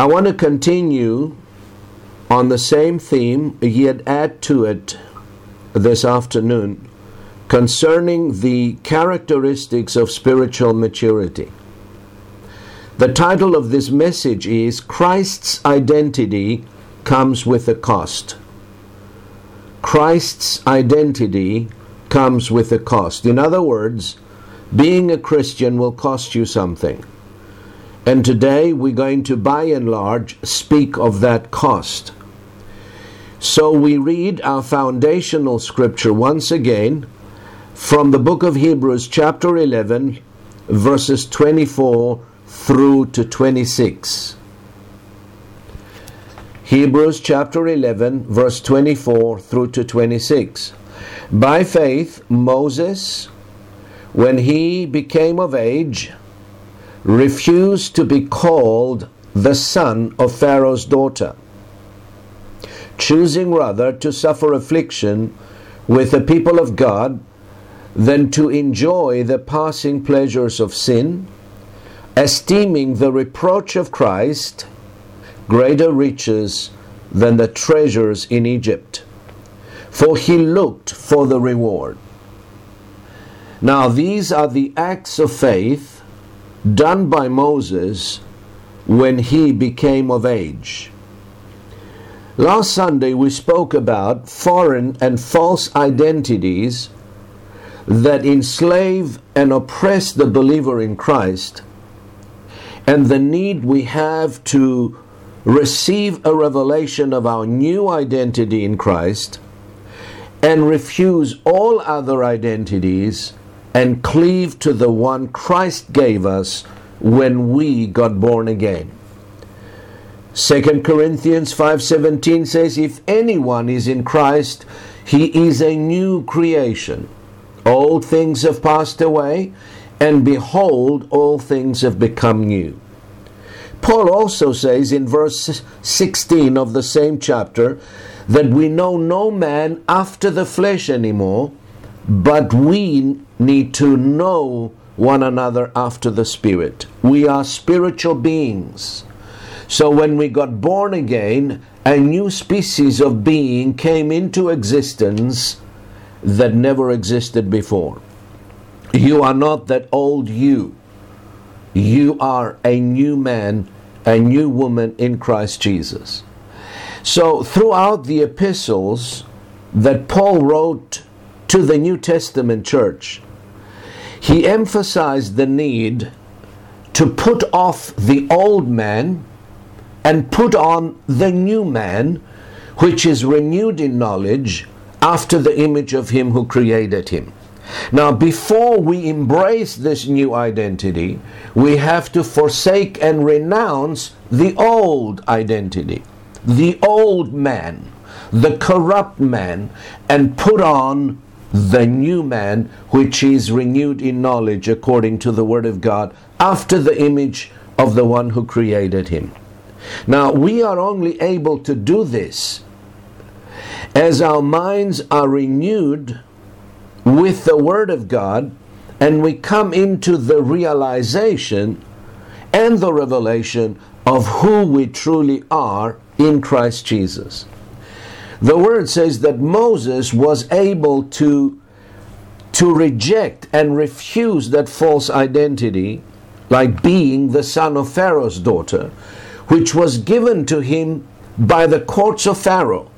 I want to continue on the same theme, yet add to it this afternoon concerning the characteristics of spiritual maturity. The title of this message is Christ's Identity Comes with a Cost. Christ's identity comes with a cost. In other words, being a Christian will cost you something. And today we're going to, by and large, speak of that cost. So we read our foundational scripture once again from the book of Hebrews, chapter 11, verses 24 through to 26. Hebrews chapter 11, verse 24 through to 26. By faith, Moses, when he became of age, refused to be called the son of Pharaoh's daughter, choosing rather to suffer affliction with the people of God than to enjoy the passing pleasures of sin, esteeming the reproach of Christ greater riches than the treasures in Egypt. For he looked for the reward. Now, these are the acts of faith done by Moses when he became of age. Last Sunday we spoke about foreign and false identities that enslave and oppress the believer in Christ and the need we have to receive a revelation of our new identity in Christ and refuse all other identities and cleave to the one Christ gave us when we got born again. 2 Corinthians 5:17 says if anyone is in Christ he is a new creation. Old things have passed away and behold all things have become new. Paul also says in verse 16 of the same chapter that we know no man after the flesh anymore but we need to know one another after the Spirit. We are spiritual beings. So when we got born again, a new species of being came into existence that never existed before. You are not that old you. You are a new man, a new woman in Christ Jesus. So throughout the epistles that Paul wrote to the New Testament church, he emphasized the need to put off the old man and put on the new man, which is renewed in knowledge after the image of him who created him. Now, before we embrace this new identity, we have to forsake and renounce the old identity, the old man, the corrupt man, and put on the new man which is renewed in knowledge according to the Word of God after the image of the one who created him. Now, we are only able to do this as our minds are renewed with the Word of God and we come into the realization and the revelation of who we truly are in Christ Jesus. The word says that Moses was able to, to reject and refuse that false identity, like being the son of Pharaoh's daughter, which was given to him by the courts of Pharaoh.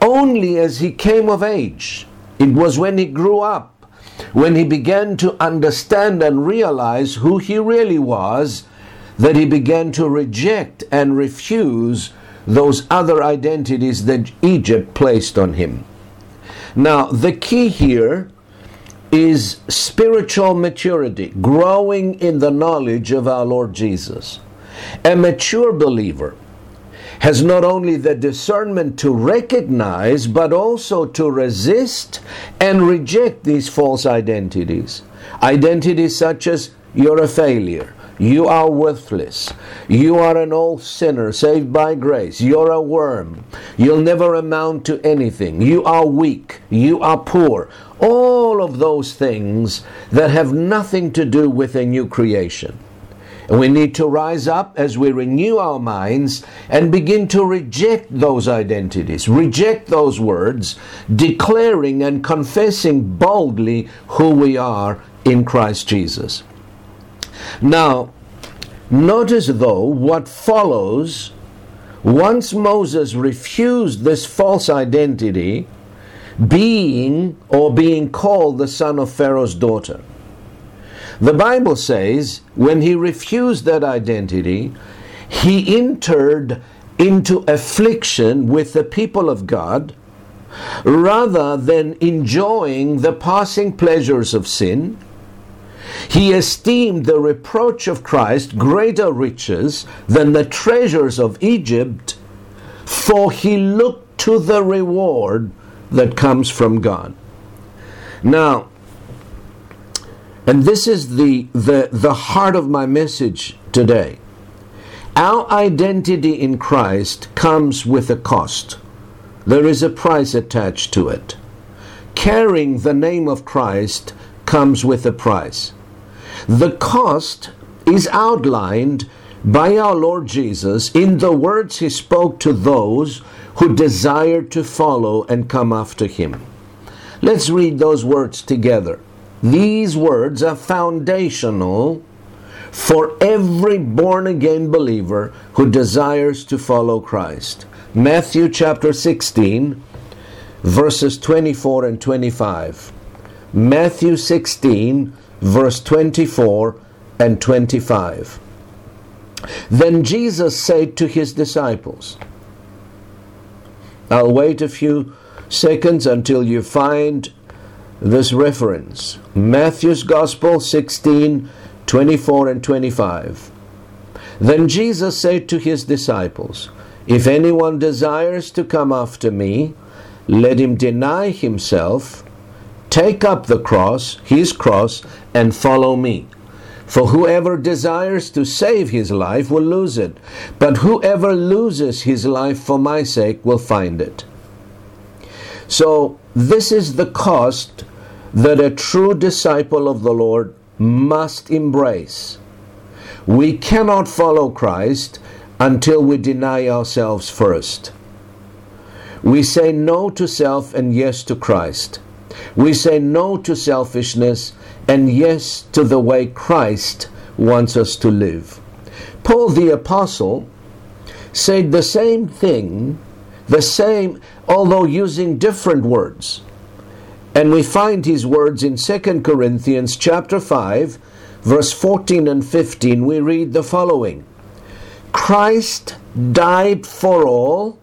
Only as he came of age, it was when he grew up, when he began to understand and realize who he really was, that he began to reject and refuse those other identities that Egypt placed on him. Now, the key here is spiritual maturity, growing in the knowledge of our Lord Jesus. A mature believer has not only the discernment to recognize, but also to resist and reject these false identities. Identities such as you're a failure, you are worthless. You are an old sinner saved by grace. You're a worm. You'll never amount to anything. You are weak. You are poor. All of those things that have nothing to do with a new creation. And we need to rise up as we renew our minds and begin to reject those identities, reject those words, declaring and confessing boldly who we are in Christ Jesus. Now, notice though what follows once Moses refused this false identity, being or being called the son of Pharaoh's daughter. The Bible says when he refused that identity, he entered into affliction with the people of God rather than enjoying the passing pleasures of sin he esteemed the reproach of Christ greater riches than the treasures of Egypt, for he looked to the reward that comes from God. Now, and this is the, the, the heart of my message today. Our identity in Christ comes with a cost. There is a price attached to it. Carrying the name of Christ comes with a price. The cost is outlined by our Lord Jesus in the words he spoke to those who desired to follow and come after him. Let's read those words together. These words are foundational for every born again believer who desires to follow Christ. Matthew chapter 16, verses 24 and 25. Matthew 16, verse 24 and 25. Then Jesus said to his disciples, I'll wait a few seconds until you find this reference. Matthew's Gospel 16, 24 and 25. Then Jesus said to his disciples, If anyone desires to come after me, let him deny himself Take up the cross, his cross, and follow me. For whoever desires to save his life will lose it, but whoever loses his life for my sake will find it. So, this is the cost that a true disciple of the Lord must embrace. We cannot follow Christ until we deny ourselves first. We say no to self and yes to Christ. We say no to selfishness and yes to the way Christ wants us to live. Paul the Apostle said the same thing, the same, although using different words. And we find his words in 2 Corinthians chapter 5, verse 14 and 15. We read the following Christ died for all,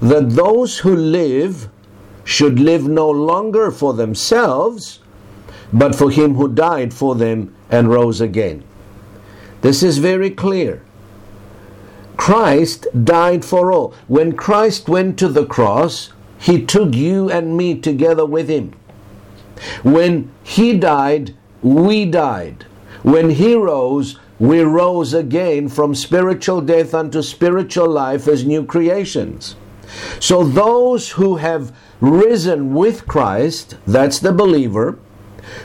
that those who live should live no longer for themselves, but for him who died for them and rose again. This is very clear. Christ died for all. When Christ went to the cross, he took you and me together with him. When he died, we died. When he rose, we rose again from spiritual death unto spiritual life as new creations. So those who have risen with Christ, that's the believer,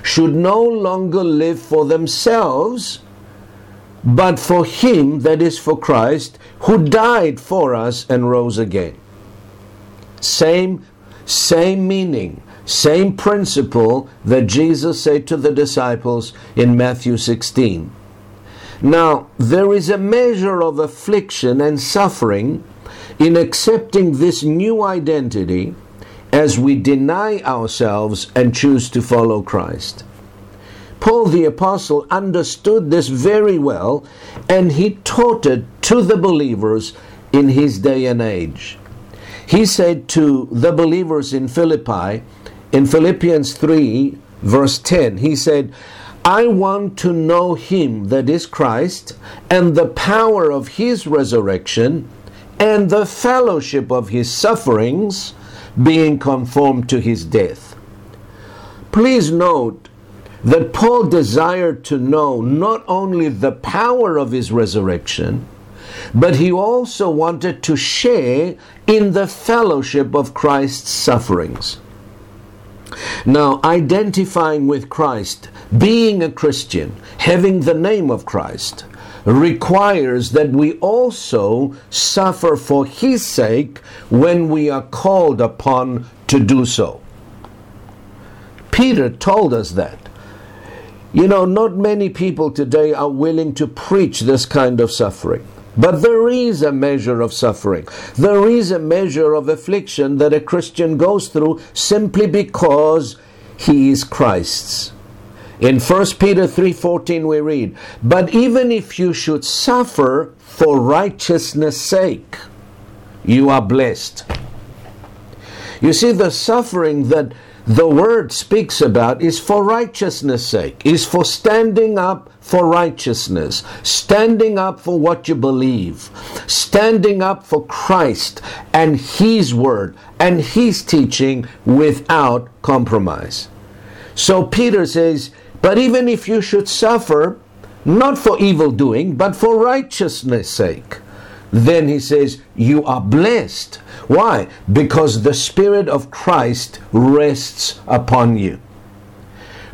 should no longer live for themselves, but for Him, that is for Christ, who died for us and rose again. Same, same meaning, same principle that Jesus said to the disciples in Matthew 16. Now, there is a measure of affliction and suffering in accepting this new identity as we deny ourselves and choose to follow Christ. Paul the Apostle understood this very well and he taught it to the believers in his day and age. He said to the believers in Philippi, in Philippians 3, verse 10, he said, I want to know him, that is Christ, and the power of his resurrection, and the fellowship of his sufferings, being conformed to his death. Please note that Paul desired to know not only the power of his resurrection, but he also wanted to share in the fellowship of Christ's sufferings. Now, identifying with Christ, being a Christian, having the name of Christ, requires that we also suffer for His sake when we are called upon to do so. Peter told us that. You know, not many people today are willing to preach this kind of suffering. But there is a measure of suffering. There is a measure of affliction that a Christian goes through simply because he is Christ's. In 1 Peter 3:14 we read, "But even if you should suffer for righteousness' sake, you are blessed." You see the suffering that the word speaks about is for righteousness' sake, is for standing up for righteousness, standing up for what you believe, standing up for Christ and His word and His teaching without compromise. So Peter says, But even if you should suffer, not for evil doing, but for righteousness' sake, then he says, You are blessed. Why? Because the Spirit of Christ rests upon you.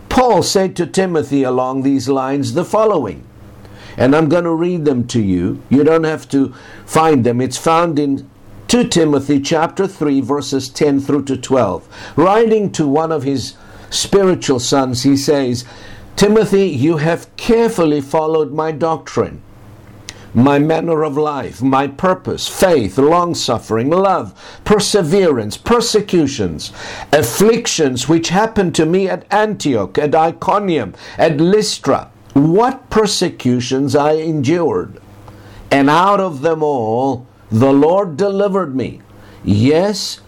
Paul said to Timothy along these lines the following, and I'm going to read them to you. You don't have to find them. It's found in 2 Timothy chapter 3 verses 10 through to 12. Writing to one of his spiritual sons, he says, Timothy, you have carefully followed my doctrine my manner of life, my purpose, faith, long suffering, love, perseverance, persecutions, afflictions which happened to me at Antioch, at Iconium, at Lystra. What persecutions I endured. And out of them all, the Lord delivered me. Yes,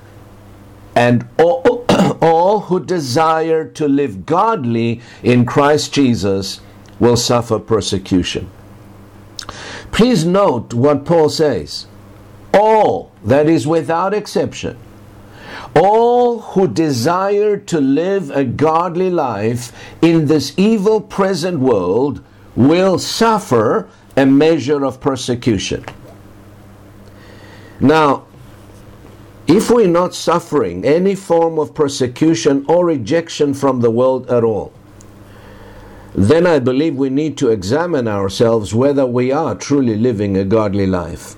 and all, all who desire to live godly in Christ Jesus will suffer persecution. Please note what Paul says. All, that is without exception, all who desire to live a godly life in this evil present world will suffer a measure of persecution. Now, if we're not suffering any form of persecution or rejection from the world at all, then I believe we need to examine ourselves whether we are truly living a godly life.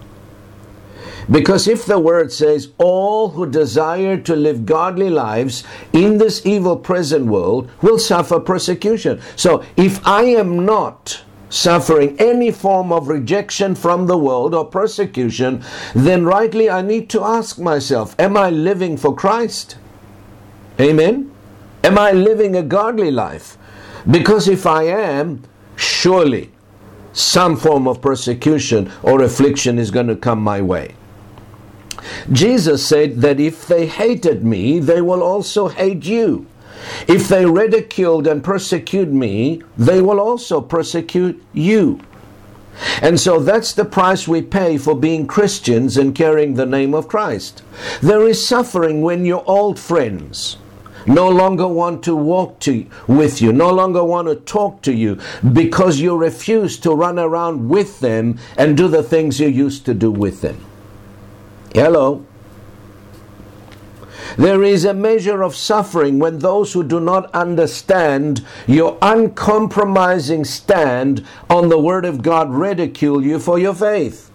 Because if the word says, all who desire to live godly lives in this evil present world will suffer persecution. So if I am not suffering any form of rejection from the world or persecution, then rightly I need to ask myself, am I living for Christ? Amen? Am I living a godly life? Because if I am, surely some form of persecution or affliction is going to come my way. Jesus said that if they hated me, they will also hate you. If they ridiculed and persecute me, they will also persecute you. And so that's the price we pay for being Christians and carrying the name of Christ. There is suffering when your old friends, no longer want to walk to, with you, no longer want to talk to you because you refuse to run around with them and do the things you used to do with them. Hello. There is a measure of suffering when those who do not understand your uncompromising stand on the Word of God ridicule you for your faith.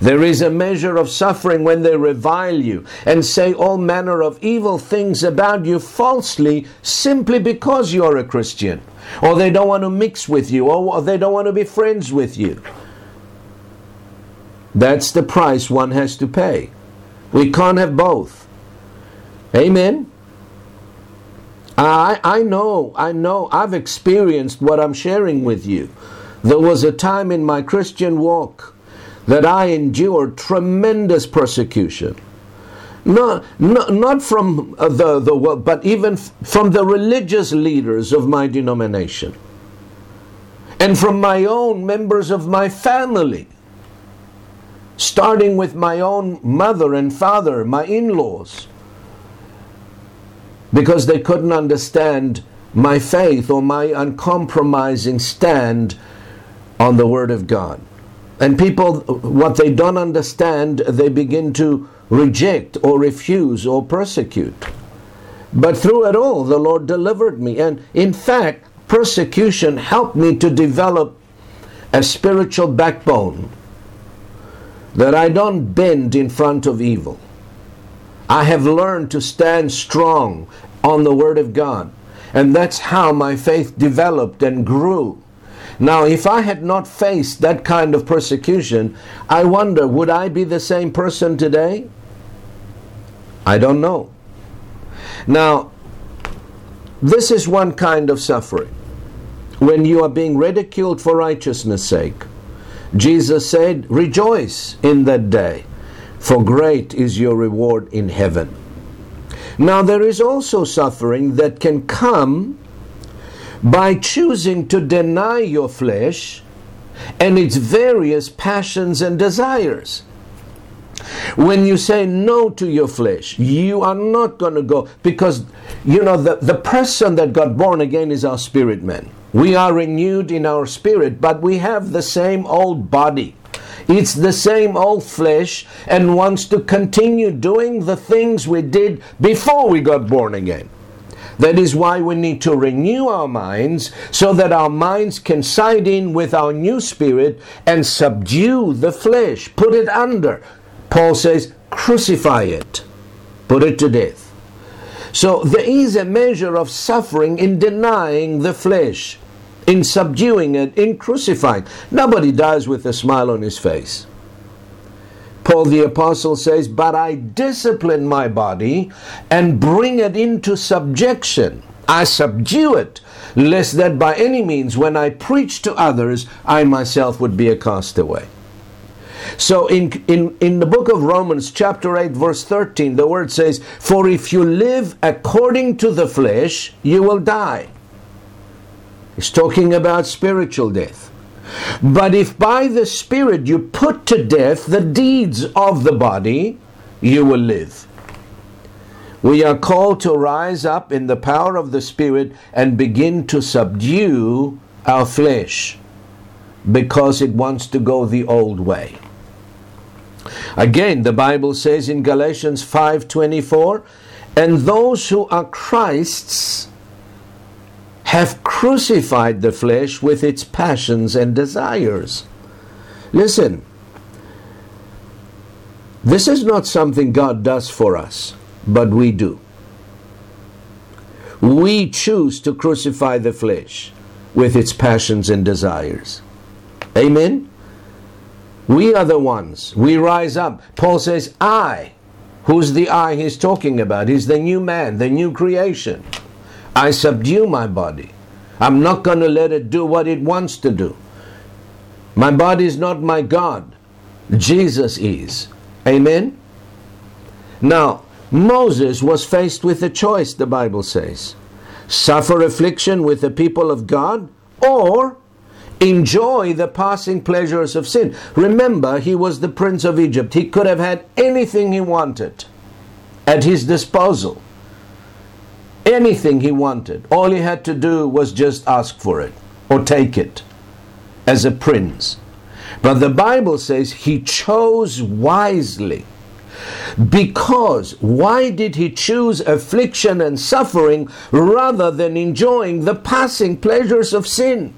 There is a measure of suffering when they revile you and say all manner of evil things about you falsely simply because you're a Christian. Or they don't want to mix with you, or they don't want to be friends with you. That's the price one has to pay. We can't have both. Amen. I, I know, I know, I've experienced what I'm sharing with you. There was a time in my Christian walk that I endured tremendous persecution. not, not, not from the, the world, but even from the religious leaders of my denomination and from my own members of my family, starting with my own mother and father, my in laws, because they couldn't understand my faith or my uncompromising stand on the Word of God. And people, what they don't understand, they begin to reject or refuse or persecute. But through it all, the Lord delivered me. And in fact, persecution helped me to develop a spiritual backbone that I don't bend in front of evil. I have learned to stand strong on the Word of God. And that's how my faith developed and grew. Now, if I had not faced that kind of persecution, I wonder, would I be the same person today? I don't know. Now, this is one kind of suffering. When you are being ridiculed for righteousness' sake, Jesus said, Rejoice in that day, for great is your reward in heaven. Now, there is also suffering that can come by choosing to deny your flesh and its various passions and desires. When you say no to your flesh, you are not going to go because you know the, the person that got born again is our spirit man. We are renewed in our spirit, but we have the same old body. It's the same old flesh and wants to continue doing the things we did before we got born again. That is why we need to renew our minds so that our minds can side in with our new spirit and subdue the flesh, put it under. Paul says, crucify it, put it to death. So there is a measure of suffering in denying the flesh, in subduing it, in crucifying. Nobody dies with a smile on his face. Paul the Apostle says, But I discipline my body and bring it into subjection. I subdue it, lest that by any means, when I preach to others, I myself would be a castaway. So in, in, in the book of Romans, chapter 8, verse 13, the word says, For if you live according to the flesh, you will die. It's talking about spiritual death. But if by the Spirit you put to death the deeds of the body, you will live. We are called to rise up in the power of the Spirit and begin to subdue our flesh because it wants to go the old way. Again, the Bible says in Galatians 5:24, and those who are Christ's have crucified the flesh with its passions and desires. Listen, this is not something God does for us, but we do. We choose to crucify the flesh with its passions and desires. Amen? We are the ones. We rise up. Paul says, I. Who's the I he's talking about? He's the new man, the new creation. I subdue my body. I'm not going to let it do what it wants to do. My body is not my God. Jesus is. Amen? Now, Moses was faced with a choice, the Bible says suffer affliction with the people of God or enjoy the passing pleasures of sin. Remember, he was the prince of Egypt. He could have had anything he wanted at his disposal. Anything he wanted. All he had to do was just ask for it or take it as a prince. But the Bible says he chose wisely. Because why did he choose affliction and suffering rather than enjoying the passing pleasures of sin?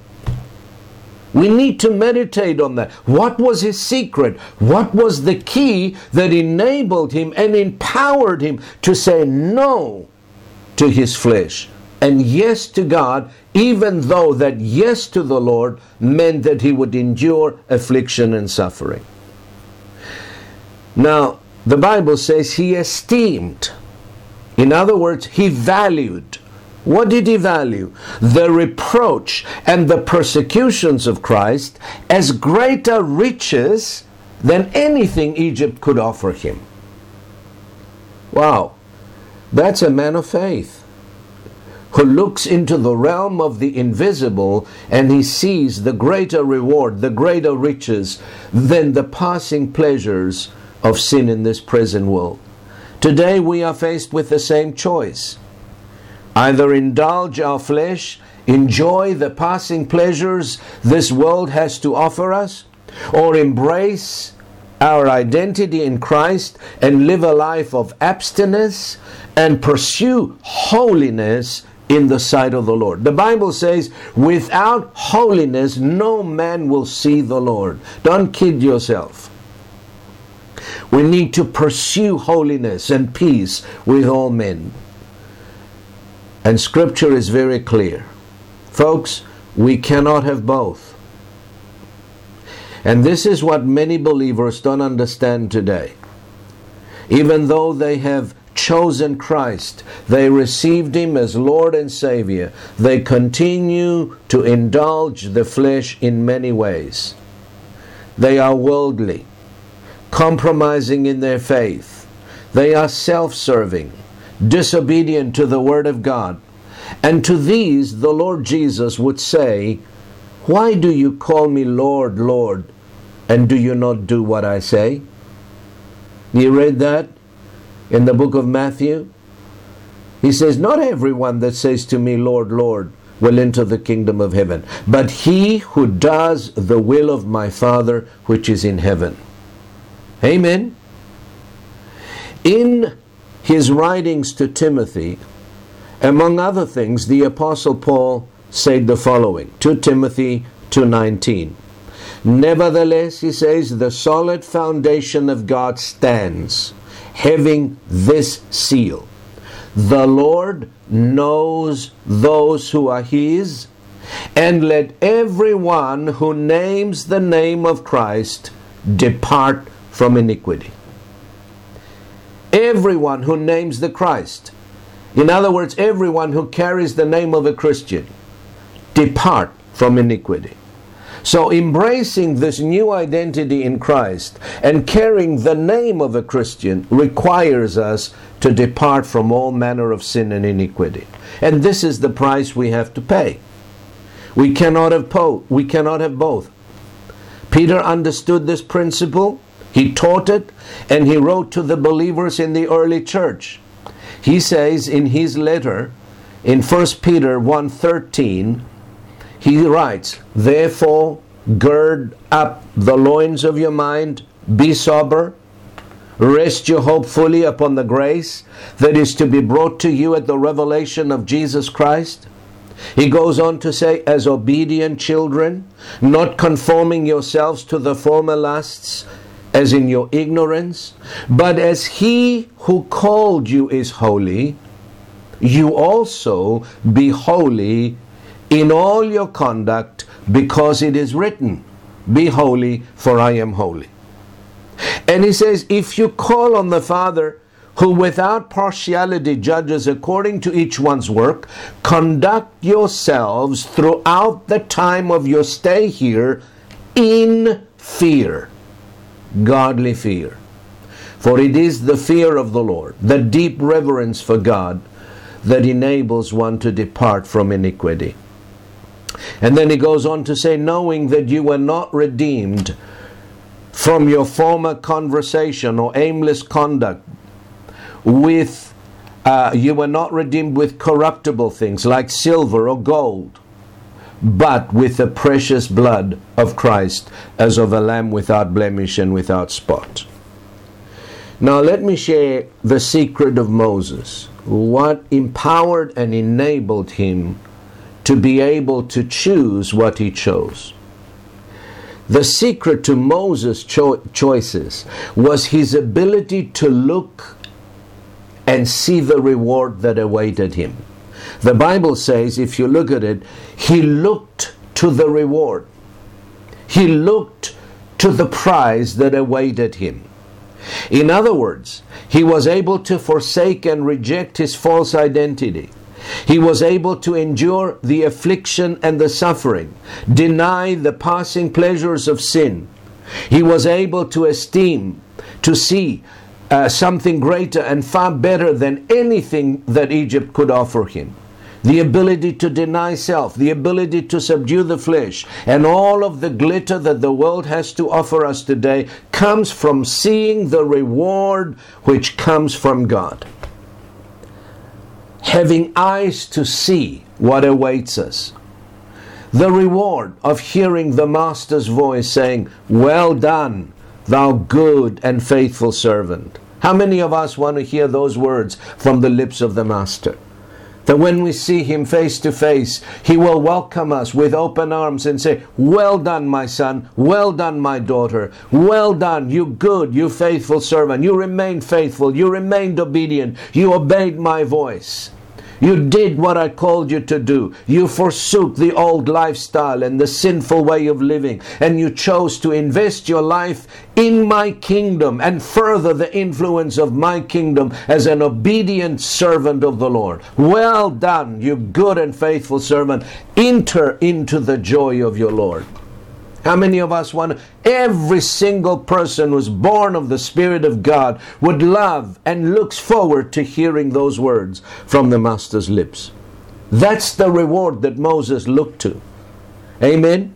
We need to meditate on that. What was his secret? What was the key that enabled him and empowered him to say no to his flesh and yes to God, even though that yes to the Lord meant that he would endure affliction and suffering? Now, the Bible says he esteemed. In other words, he valued what did he value? The reproach and the persecutions of Christ as greater riches than anything Egypt could offer him. Wow, that's a man of faith who looks into the realm of the invisible and he sees the greater reward, the greater riches than the passing pleasures of sin in this present world. Today we are faced with the same choice. Either indulge our flesh, enjoy the passing pleasures this world has to offer us, or embrace our identity in Christ and live a life of abstinence and pursue holiness in the sight of the Lord. The Bible says, without holiness, no man will see the Lord. Don't kid yourself. We need to pursue holiness and peace with all men. And Scripture is very clear. Folks, we cannot have both. And this is what many believers don't understand today. Even though they have chosen Christ, they received Him as Lord and Savior, they continue to indulge the flesh in many ways. They are worldly, compromising in their faith. They are self serving, disobedient to the Word of God. And to these, the Lord Jesus would say, Why do you call me Lord, Lord, and do you not do what I say? You read that? in the book of Matthew? He says, Not everyone that says to me, Lord, Lord, will enter the kingdom of heaven, but he who does the will of my Father which is in heaven. Amen. In his writings to Timothy, among other things, the Apostle Paul said the following to Timothy 2:19. Nevertheless, he says, the solid foundation of God stands having this seal. The Lord knows those who are His, and let everyone who names the name of Christ depart from iniquity. Everyone who names the Christ, in other words, everyone who carries the name of a Christian, depart from iniquity. So, embracing this new identity in Christ and carrying the name of a Christian requires us to depart from all manner of sin and iniquity. And this is the price we have to pay. We cannot have, po- we cannot have both. Peter understood this principle, he taught it, and he wrote to the believers in the early church. He says in his letter in 1 Peter 1:13 he writes, Therefore, gird up the loins of your mind, be sober, rest your hope fully upon the grace that is to be brought to you at the revelation of Jesus Christ. He goes on to say, as obedient children, not conforming yourselves to the former lusts, as in your ignorance, but as he who called you is holy, you also be holy in all your conduct, because it is written, Be holy, for I am holy. And he says, If you call on the Father, who without partiality judges according to each one's work, conduct yourselves throughout the time of your stay here in fear, godly fear. For it is the fear of the Lord, the deep reverence for God, that enables one to depart from iniquity. And then he goes on to say, knowing that you were not redeemed from your former conversation or aimless conduct with uh, you were not redeemed with corruptible things like silver or gold but with the precious blood of Christ as of a lamb without blemish and without spot now let me share the secret of Moses what empowered and enabled him to be able to choose what he chose. The secret to Moses' cho- choices was his ability to look and see the reward that awaited him. The Bible says, if you look at it, he looked to the reward. He looked to the prize that awaited him. In other words, he was able to forsake and reject his false identity. He was able to endure the affliction and the suffering, deny the passing pleasures of sin. He was able to esteem, to see uh, something greater and far better than anything that Egypt could offer him. The ability to deny self, the ability to subdue the flesh, and all of the glitter that the world has to offer us today comes from seeing the reward which comes from God. Having eyes to see what awaits us. The reward of hearing the Master's voice saying, Well done, thou good and faithful servant. How many of us want to hear those words from the lips of the Master? That when we see him face to face, he will welcome us with open arms and say, Well done, my son. Well done, my daughter. Well done, you good, you faithful servant. You remained faithful. You remained obedient. You obeyed my voice. You did what I called you to do. You forsook the old lifestyle and the sinful way of living, and you chose to invest your life in my kingdom and further the influence of my kingdom as an obedient servant of the Lord. Well done, you good and faithful servant. Enter into the joy of your Lord. How many of us want every single person who's born of the Spirit of God would love and looks forward to hearing those words from the Master's lips? That's the reward that Moses looked to. Amen.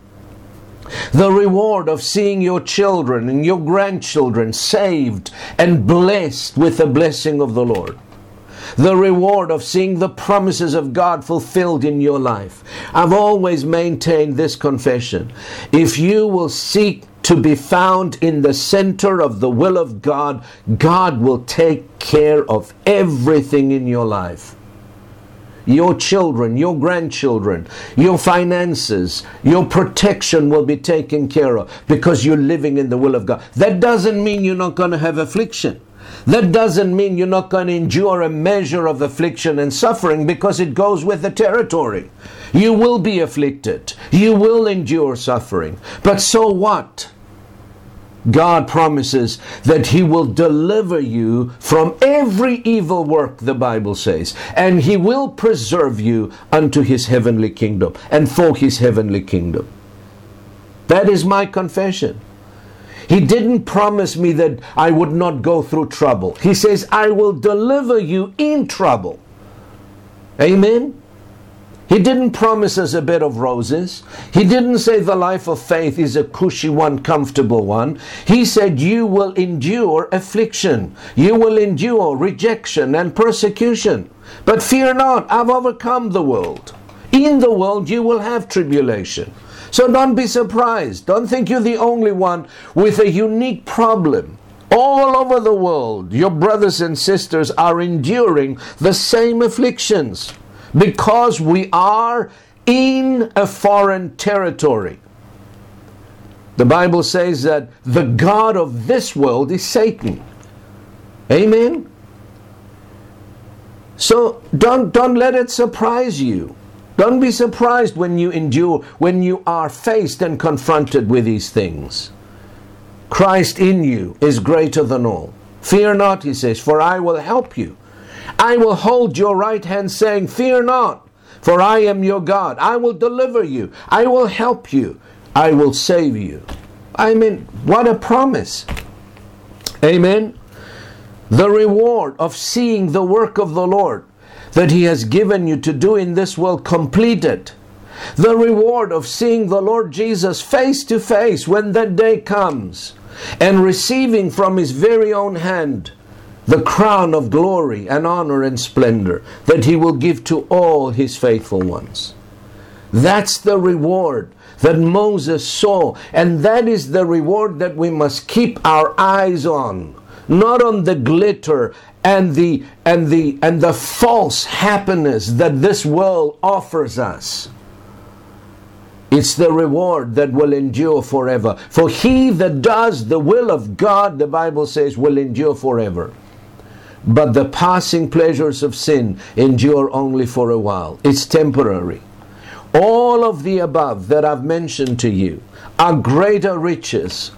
The reward of seeing your children and your grandchildren saved and blessed with the blessing of the Lord the reward of seeing the promises of God fulfilled in your life. I've always maintained this confession. If you will seek to be found in the center of the will of God, God will take care of everything in your life. Your children, your grandchildren, your finances, your protection will be taken care of because you're living in the will of God. That doesn't mean you're not going to have affliction. That doesn't mean you're not going to endure a measure of affliction and suffering because it goes with the territory. You will be afflicted. You will endure suffering. But so what? God promises that He will deliver you from every evil work, the Bible says, and He will preserve you unto His heavenly kingdom and for His heavenly kingdom. That is my confession. He didn't promise me that I would not go through trouble. He says, I will deliver you in trouble. Amen? He didn't promise us a bed of roses. He didn't say the life of faith is a cushy one, comfortable one. He said, You will endure affliction. You will endure rejection and persecution. But fear not, I've overcome the world. In the world you will have tribulation. So don't be surprised. Don't think you're the only one with a unique problem. All over the world, your brothers and sisters are enduring the same afflictions because we are in a foreign territory. The Bible says that the God of this world is Satan. Amen? So don't, don't let it surprise you. Don't be surprised when you endure, when you are faced and confronted with these things. Christ in you is greater than all. Fear not, he says, for I will help you. I will hold your right hand, saying, Fear not, for I am your God. I will deliver you. I will help you. I will save you. I mean, what a promise. Amen. The reward of seeing the work of the Lord that He has given you to do in this world completed. The reward of seeing the Lord Jesus face to face when that day comes and receiving from His very own hand the crown of glory and honor and splendor that He will give to all His faithful ones. That's the reward that Moses saw, and that is the reward that we must keep our eyes on not on the glitter and the and the and the false happiness that this world offers us. It's the reward that will endure forever. For he that does the will of god the bible says will endure forever. But the passing pleasures of sin endure only for a while. It's temporary. All of the above that i've mentioned to you are greater riches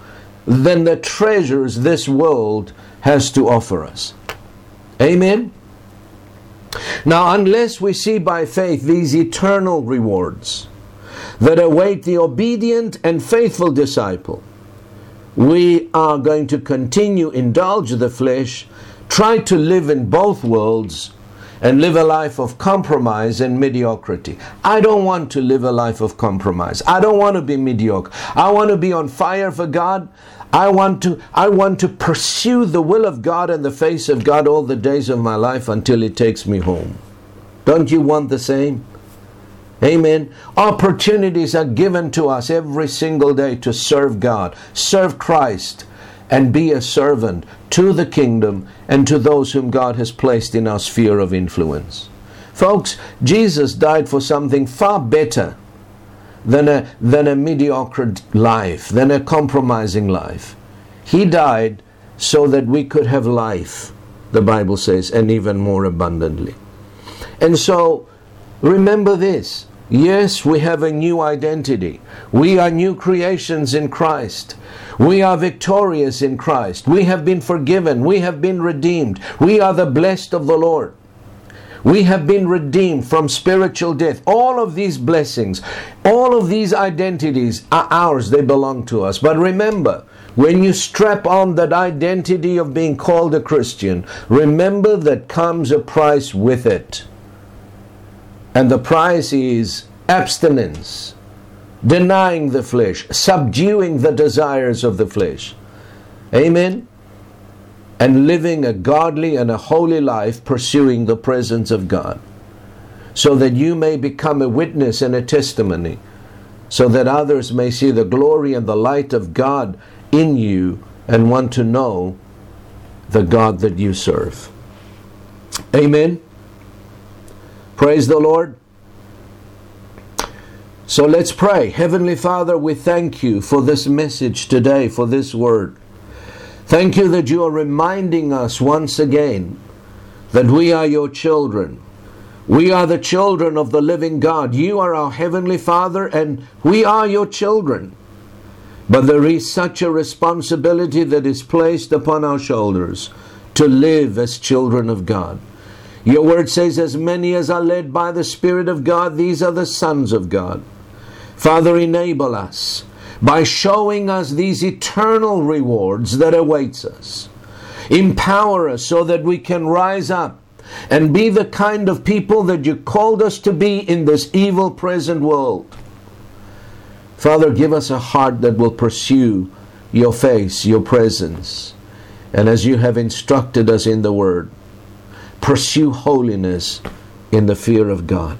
than the treasures this world has to offer us. Amen? Now, unless we see by faith these eternal rewards that await the obedient and faithful disciple, we are going to continue indulge the flesh, try to live in both worlds and live a life of compromise and mediocrity. I don't want to live a life of compromise. I don't want to be mediocre. I want to be on fire for God. I want to I want to pursue the will of God and the face of God all the days of my life until he takes me home. Don't you want the same? Amen. Opportunities are given to us every single day to serve God, serve Christ, and be a servant to the kingdom and to those whom God has placed in our sphere of influence. Folks, Jesus died for something far better than a, than a mediocre life, than a compromising life. He died so that we could have life, the Bible says, and even more abundantly. And so, remember this. Yes, we have a new identity. We are new creations in Christ. We are victorious in Christ. We have been forgiven. We have been redeemed. We are the blessed of the Lord. We have been redeemed from spiritual death. All of these blessings, all of these identities are ours. They belong to us. But remember, when you strap on that identity of being called a Christian, remember that comes a price with it. And the price is abstinence, denying the flesh, subduing the desires of the flesh. Amen? And living a godly and a holy life, pursuing the presence of God, so that you may become a witness and a testimony, so that others may see the glory and the light of God in you and want to know the God that you serve. Amen. Praise the Lord. So let's pray. Heavenly Father, we thank you for this message today, for this word. Thank you that you are reminding us once again that we are your children. We are the children of the living God. You are our Heavenly Father, and we are your children. But there is such a responsibility that is placed upon our shoulders to live as children of God. Your word says, As many as are led by the Spirit of God, these are the sons of God. Father, enable us by showing us these eternal rewards that awaits us. Empower us so that we can rise up and be the kind of people that you called us to be in this evil present world. Father, give us a heart that will pursue your face, your presence, and as you have instructed us in the Word, pursue holiness in the fear of God.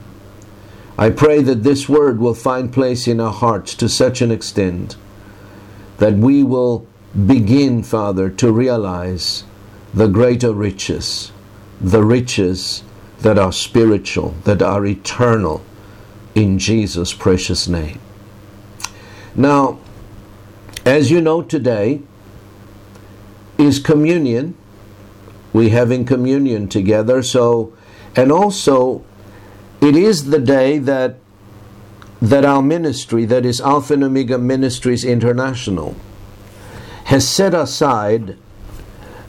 I pray that this word will find place in our hearts to such an extent that we will begin, Father, to realize the greater riches, the riches that are spiritual, that are eternal, in Jesus' precious name. Now, as you know, today is communion we having communion together. So, and also, it is the day that that our ministry, that is Alpha and Omega Ministries International, has set aside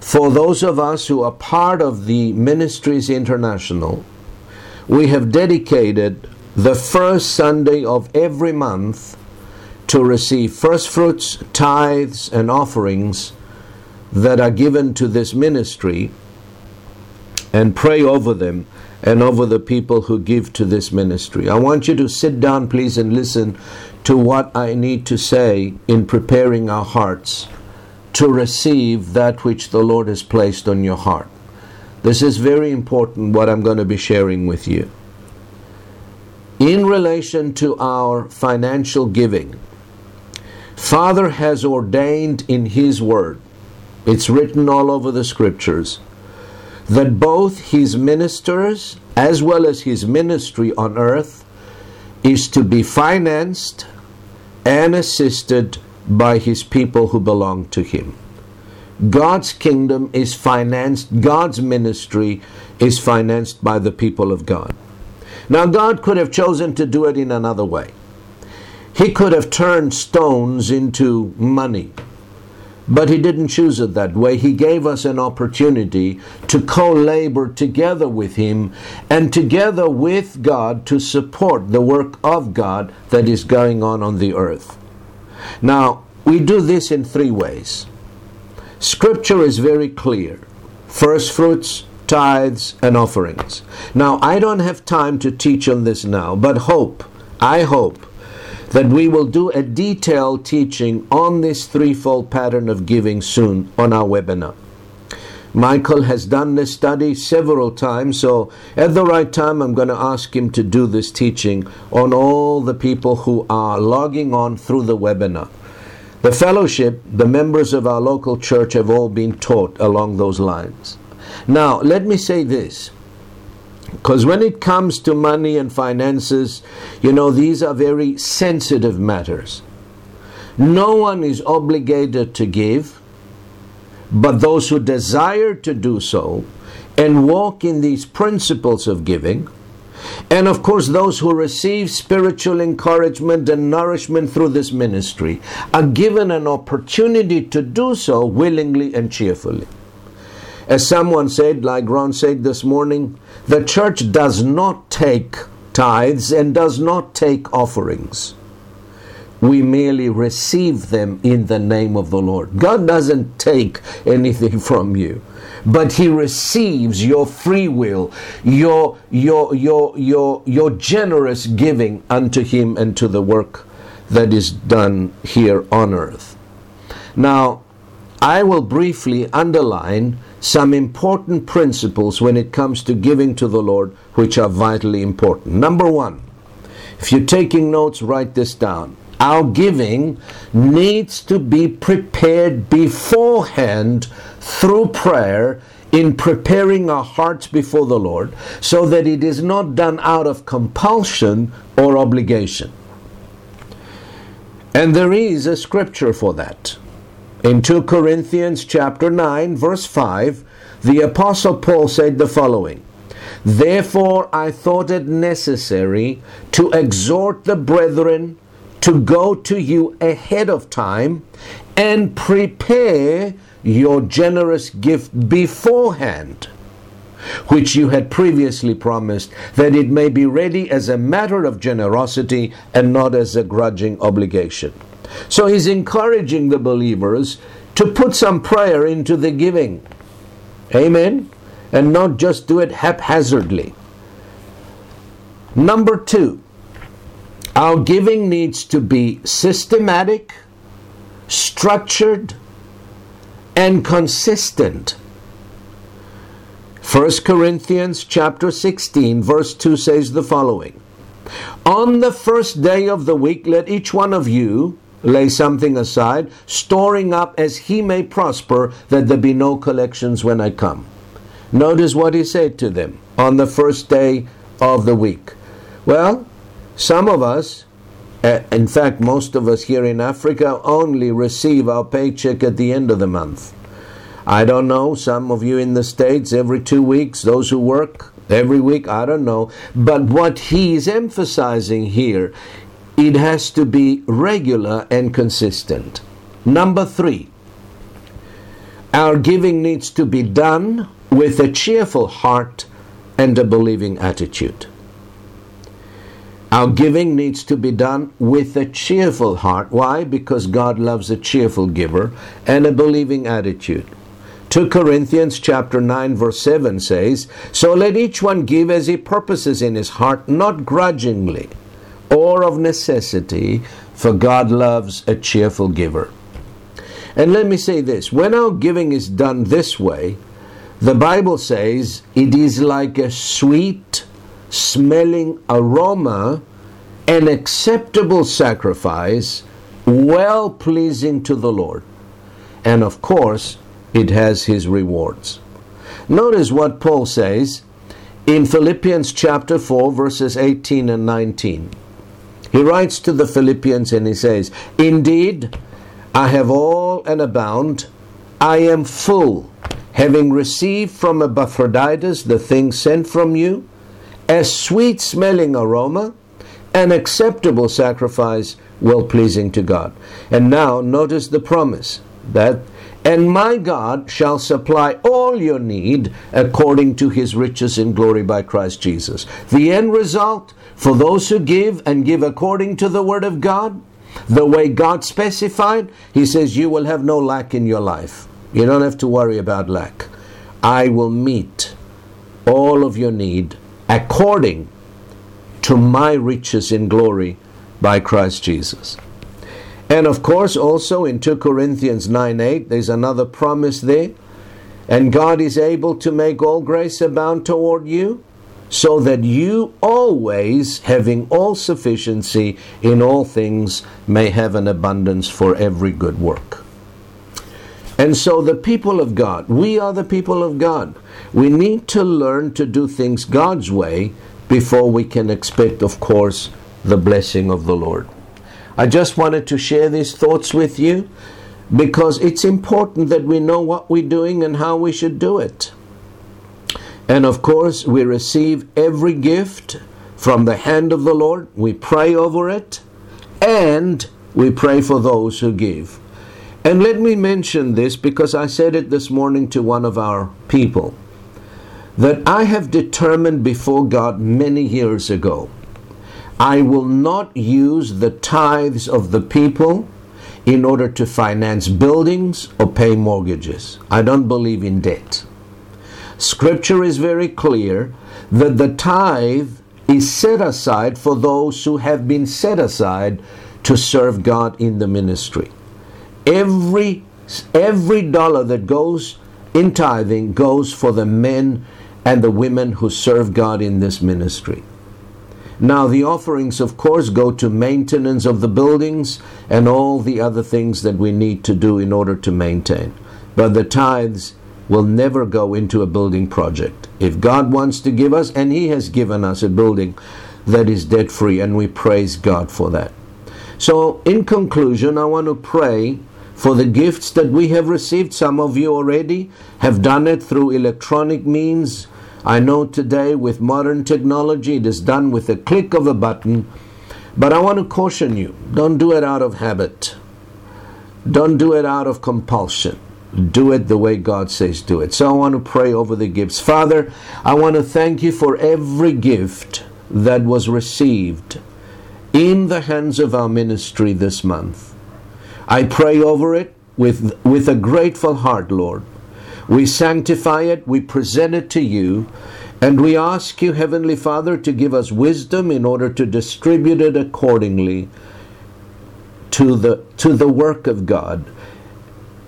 for those of us who are part of the Ministries International. We have dedicated the first Sunday of every month to receive first fruits, tithes, and offerings that are given to this ministry and pray over them and over the people who give to this ministry. I want you to sit down, please, and listen to what I need to say in preparing our hearts to receive that which the Lord has placed on your heart. This is very important, what I'm going to be sharing with you. In relation to our financial giving, Father has ordained in His Word it's written all over the scriptures that both his ministers as well as his ministry on earth is to be financed and assisted by his people who belong to him. God's kingdom is financed, God's ministry is financed by the people of God. Now, God could have chosen to do it in another way. He could have turned stones into money. But he didn't choose it that way. He gave us an opportunity to co labor together with him and together with God to support the work of God that is going on on the earth. Now, we do this in three ways. Scripture is very clear first fruits, tithes, and offerings. Now, I don't have time to teach on this now, but hope, I hope, that we will do a detailed teaching on this threefold pattern of giving soon on our webinar. Michael has done this study several times, so at the right time, I'm going to ask him to do this teaching on all the people who are logging on through the webinar. The fellowship, the members of our local church have all been taught along those lines. Now, let me say this. Because when it comes to money and finances, you know, these are very sensitive matters. No one is obligated to give, but those who desire to do so and walk in these principles of giving and of course, those who receive spiritual encouragement and nourishment through this ministry are given an opportunity to do so willingly and cheerfully. As someone said, like Ron said this morning, the church does not take tithes and does not take offerings. We merely receive them in the name of the Lord. God doesn't take anything from you but he receives your free will, your, your, your, your, your generous giving unto him and to the work that is done here on earth. Now, I will briefly underline some important principles when it comes to giving to the Lord, which are vitally important. Number one, if you're taking notes, write this down. Our giving needs to be prepared beforehand through prayer in preparing our hearts before the Lord so that it is not done out of compulsion or obligation. And there is a scripture for that. In 2 Corinthians chapter 9 verse 5, the apostle Paul said the following: Therefore I thought it necessary to exhort the brethren to go to you ahead of time and prepare your generous gift beforehand, which you had previously promised, that it may be ready as a matter of generosity and not as a grudging obligation. So he's encouraging the believers to put some prayer into the giving. Amen? And not just do it haphazardly. Number two, our giving needs to be systematic, structured, and consistent. 1 Corinthians chapter 16 verse 2 says the following On the first day of the week let each one of you lay something aside storing up as he may prosper that there be no collections when I come Notice what he said to them on the first day of the week Well some of us uh, in fact, most of us here in Africa only receive our paycheck at the end of the month. I don't know, some of you in the States every two weeks, those who work every week, I don't know. But what he's emphasizing here, it has to be regular and consistent. Number three, our giving needs to be done with a cheerful heart and a believing attitude. Our giving needs to be done with a cheerful heart. Why? Because God loves a cheerful giver and a believing attitude. 2 Corinthians chapter 9 verse 7 says, So let each one give as he purposes in his heart, not grudgingly or of necessity, for God loves a cheerful giver. And let me say this, when our giving is done this way, the Bible says it is like a sweet smelling aroma, an acceptable sacrifice, well pleasing to the Lord. And of course, it has his rewards. Notice what Paul says in Philippians chapter 4, verses 18 and 19. He writes to the Philippians and he says, Indeed, I have all and abound. I am full, having received from Epaphroditus the things sent from you a sweet smelling aroma, an acceptable sacrifice, well pleasing to God. And now notice the promise that, and my God shall supply all your need according to his riches in glory by Christ Jesus. The end result for those who give and give according to the word of God the way God specified, He says, You will have no lack in your life. You don't have to worry about lack. I will meet all of your need according to my riches in glory by Christ Jesus. And of course, also in 2 Corinthians 9 8, there's another promise there. And God is able to make all grace abound toward you, so that you always, having all sufficiency in all things, may have an abundance for every good work. And so, the people of God, we are the people of God. We need to learn to do things God's way before we can expect, of course, the blessing of the Lord. I just wanted to share these thoughts with you because it's important that we know what we're doing and how we should do it. And of course, we receive every gift from the hand of the Lord. We pray over it and we pray for those who give. And let me mention this because I said it this morning to one of our people that I have determined before God many years ago I will not use the tithes of the people in order to finance buildings or pay mortgages. I don't believe in debt. Scripture is very clear that the tithe is set aside for those who have been set aside to serve God in the ministry. Every every dollar that goes in tithing goes for the men and the women who serve God in this ministry. Now, the offerings, of course, go to maintenance of the buildings and all the other things that we need to do in order to maintain. But the tithes will never go into a building project. If God wants to give us, and He has given us a building that is debt free, and we praise God for that. So, in conclusion, I want to pray for the gifts that we have received. Some of you already have done it through electronic means I know today with modern technology it is done with a click of a button, but I want to caution you don't do it out of habit, don't do it out of compulsion. Do it the way God says do it. So I want to pray over the gifts. Father, I want to thank you for every gift that was received in the hands of our ministry this month. I pray over it with, with a grateful heart, Lord. We sanctify it, we present it to you, and we ask you, Heavenly Father, to give us wisdom in order to distribute it accordingly to the, to the work of God.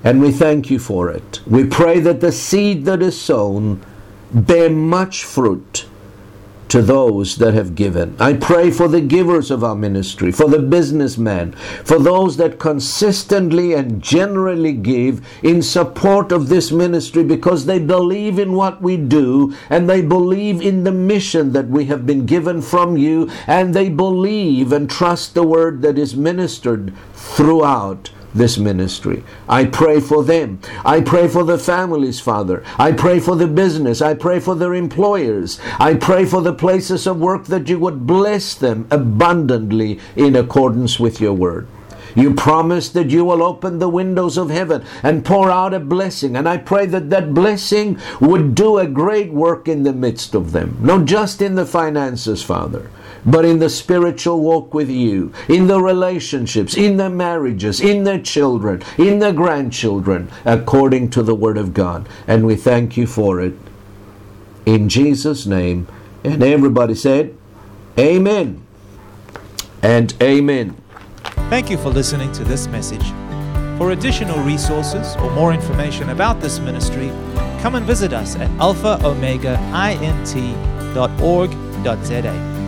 And we thank you for it. We pray that the seed that is sown bear much fruit to those that have given. I pray for the givers of our ministry, for the businessmen, for those that consistently and generally give in support of this ministry because they believe in what we do and they believe in the mission that we have been given from you and they believe and trust the word that is ministered throughout this ministry. I pray for them. I pray for the families, Father. I pray for the business. I pray for their employers. I pray for the places of work that you would bless them abundantly in accordance with your word. You promise that you will open the windows of heaven and pour out a blessing. And I pray that that blessing would do a great work in the midst of them. Not just in the finances, Father, but in the spiritual walk with you, in the relationships, in the marriages, in the children, in the grandchildren, according to the Word of God. And we thank you for it. In Jesus' name. And everybody said, Amen and Amen. Thank you for listening to this message. For additional resources or more information about this ministry, come and visit us at alphaomegaint.org.za.